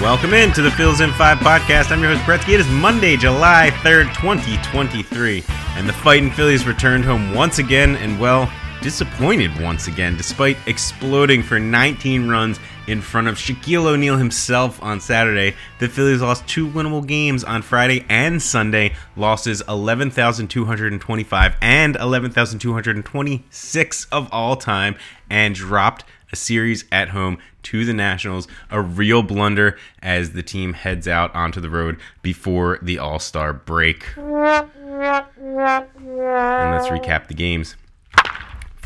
Welcome in to the Phil's in 5 podcast. I'm your host, Brett It is Monday, July 3rd, 2023. And the Fighting Phillies returned home once again and, well, disappointed once again, despite exploding for 19 runs in front of Shaquille O'Neal himself on Saturday. The Phillies lost two winnable games on Friday and Sunday, losses 11,225 and 11,226 of all time, and dropped a series at home to the Nationals. A real blunder as the team heads out onto the road before the All Star break. And let's recap the games.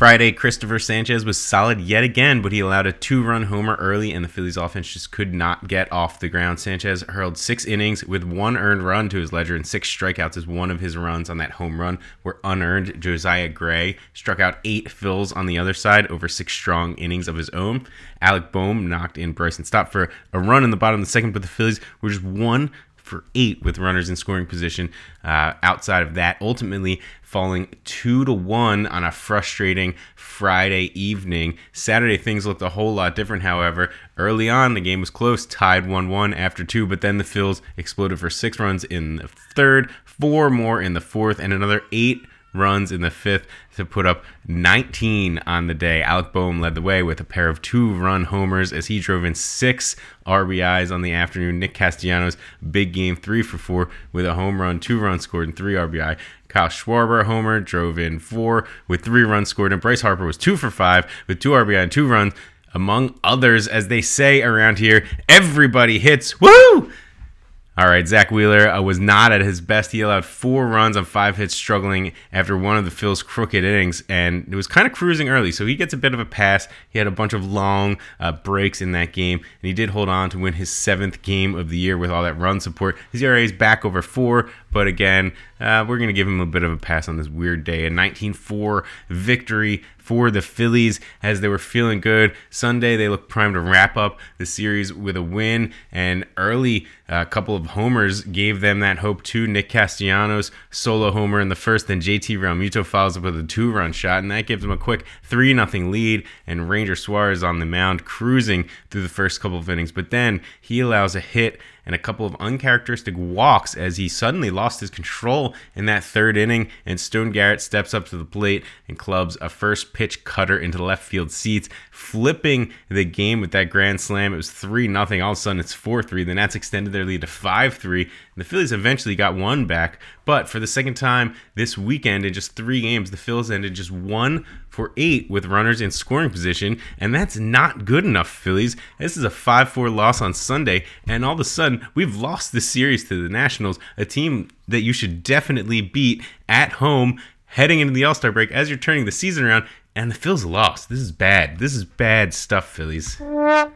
Friday, Christopher Sanchez was solid yet again, but he allowed a two run homer early, and the Phillies offense just could not get off the ground. Sanchez hurled six innings with one earned run to his ledger and six strikeouts as one of his runs on that home run were unearned. Josiah Gray struck out eight Phils on the other side over six strong innings of his own. Alec Bohm knocked in Bryson Stott for a run in the bottom of the second, but the Phillies were just one for eight with runners in scoring position. Uh, outside of that, ultimately falling two to one on a frustrating Friday evening. Saturday things looked a whole lot different, however. Early on, the game was close, tied 1 1 after two, but then the Phils exploded for six runs in the third, four more in the fourth, and another eight runs in the fifth to put up 19 on the day. Alec Bohm led the way with a pair of two run homers as he drove in six RBIs on the afternoon. Nick Castellanos, big game, three for four with a home run, two runs scored, and three RBI. Kyle Schwarber, homer, drove in four with three runs scored, and Bryce Harper was two for five with two RBI and two runs. Among others, as they say around here, everybody hits. Woo! All right, Zack Wheeler uh, was not at his best. He allowed four runs on five hits, struggling after one of the Phil's crooked innings, and it was kind of cruising early. So he gets a bit of a pass. He had a bunch of long uh, breaks in that game, and he did hold on to win his seventh game of the year with all that run support. His ERA is back over four, but again, uh, we're going to give him a bit of a pass on this weird day. A 19 4 victory for the Phillies as they were feeling good. Sunday, they looked primed to wrap up the series with a win, and early a uh, couple of homers gave them that hope too. Nick Castellanos solo homer in the first, then JT Realmuto follows up with a two-run shot, and that gives them a quick three nothing lead. And Ranger Suarez on the mound, cruising through the first couple of innings, but then he allows a hit and a couple of uncharacteristic walks as he suddenly lost his control in that third inning. And Stone Garrett steps up to the plate and clubs a first pitch cutter into the left field seats, flipping the game with that grand slam. It was 3 0. All of a sudden, it's 4 3. The Nats extended their lead to 5 3. The Phillies eventually got one back, but for the second time this weekend in just three games, the Phillies ended just one for eight with runners in scoring position, and that's not good enough, Phillies. This is a 5 4 loss on Sunday, and all of a sudden, we've lost the series to the Nationals, a team that you should definitely beat at home heading into the All Star break as you're turning the season around, and the Phil's lost. This is bad. This is bad stuff, Phillies. All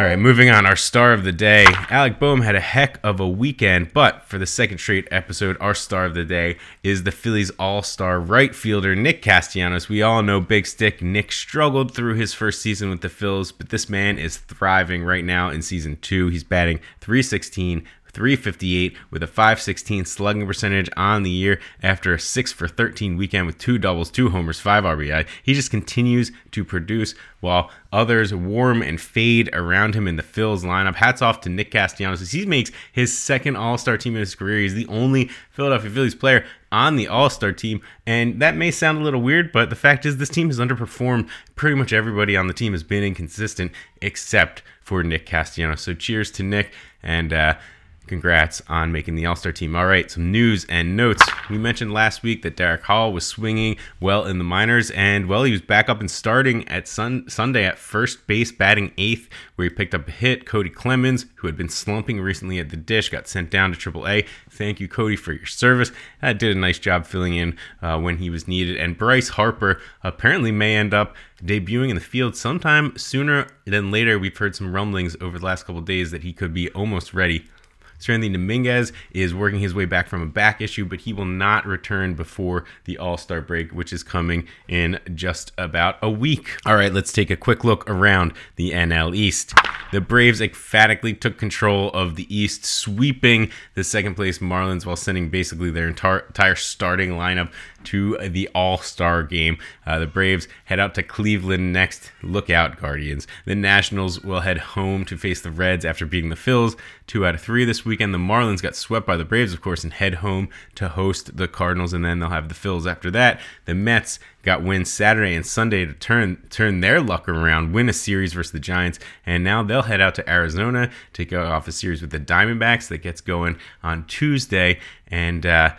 right, moving on. Our star of the day. Alec Bohm had a heck of a weekend, but for the second straight episode, our star of the day is the Phillies all star right fielder, Nick Castellanos. We all know Big Stick. Nick struggled through his first season with the Phils, but this man is thriving right now in season two. He's batting 316 358 with a 516 slugging percentage on the year after a 6 for 13 weekend with two doubles, two homers, 5 RBI. He just continues to produce while others warm and fade around him in the Phil's lineup. Hats off to Nick Castellanos as he makes his second All Star team in his career. He's the only Philadelphia Phillies player on the All Star team. And that may sound a little weird, but the fact is, this team has underperformed. Pretty much everybody on the team has been inconsistent except for Nick Castellanos. So cheers to Nick. And, uh, Congrats on making the All Star team. All right, some news and notes. We mentioned last week that Darick Hall was swinging well in the minors, and well, he was back up and starting at sun- Sunday at first base, batting eighth, where he picked up a hit. Cody Clemens, who had been slumping recently at the dish, got sent down to AAA. Thank you, Cody, for your service. That did a nice job filling in uh, when he was needed. And Bryce Harper apparently may end up debuting in the field sometime sooner than later. We've heard some rumblings over the last couple days that he could be almost ready Seranthony Dominguez is working his way back from a back issue, but he will not return before the All Star break, which is coming in just about a week. All right, let's take a quick look around the NL East. The Braves emphatically took control of the East, sweeping the second place Marlins while sending basically their entire, starting lineup to the All Star game. Uh, the Braves head out to Cleveland next. Look out, Guardians. The Nationals will head home to face the Reds after beating the Phils two out of three this weekend. The Marlins got swept by the Braves, of course, and head home to host the Cardinals, and then they'll have the Phils after that. The Mets got wins Saturday and Sunday to turn turn their luck around, win a series versus the Giants, and now they'll head out to Arizona to go off a series with the Diamondbacks that gets going on Tuesday, and. Uh,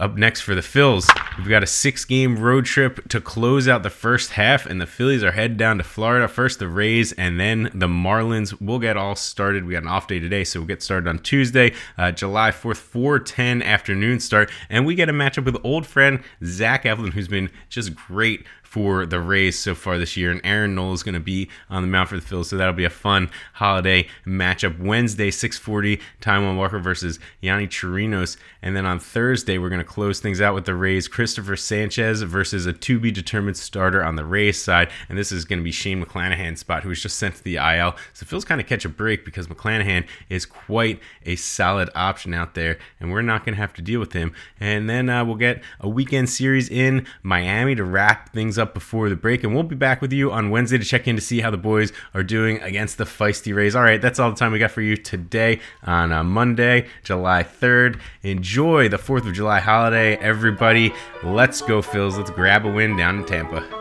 up next for the Phils, we've got a six game road trip to close out the first half, and the Phillies are headed down to Florida. First, the Rays, and then the Marlins. We'll get all started. We got an off day today, so we'll get started on Tuesday, uh, July 4th, 410 afternoon start. And we get a matchup with old friend Zach Eflin, who's been just great for the Rays so far this year. And Aaron Nola is going to be on the mound for the Phils, so that'll be a fun holiday matchup. Wednesday, 6:40, Taijuan Walker versus Yonny Chirinos, and then on Thursday we're going to close things out with the Rays, Christopher Sanchez versus a to be determined starter on the Rays side, and this is going to be Shane McClanahan's spot, who was just sent to the IL. So Phil's kind of catch a break because McClanahan is quite a solid option out there, and we're not going to have to deal with him. And then uh, we'll get a weekend series in Miami to wrap things up before the break, and we'll be back with you on Wednesday to check in to see how the boys are doing against the feisty Rays. All right, that's all the time we got for you today on uh, Monday, July 3rd. Enjoy the 4th of July holiday, everybody. Let's go, Phils. Let's grab a win down in Tampa.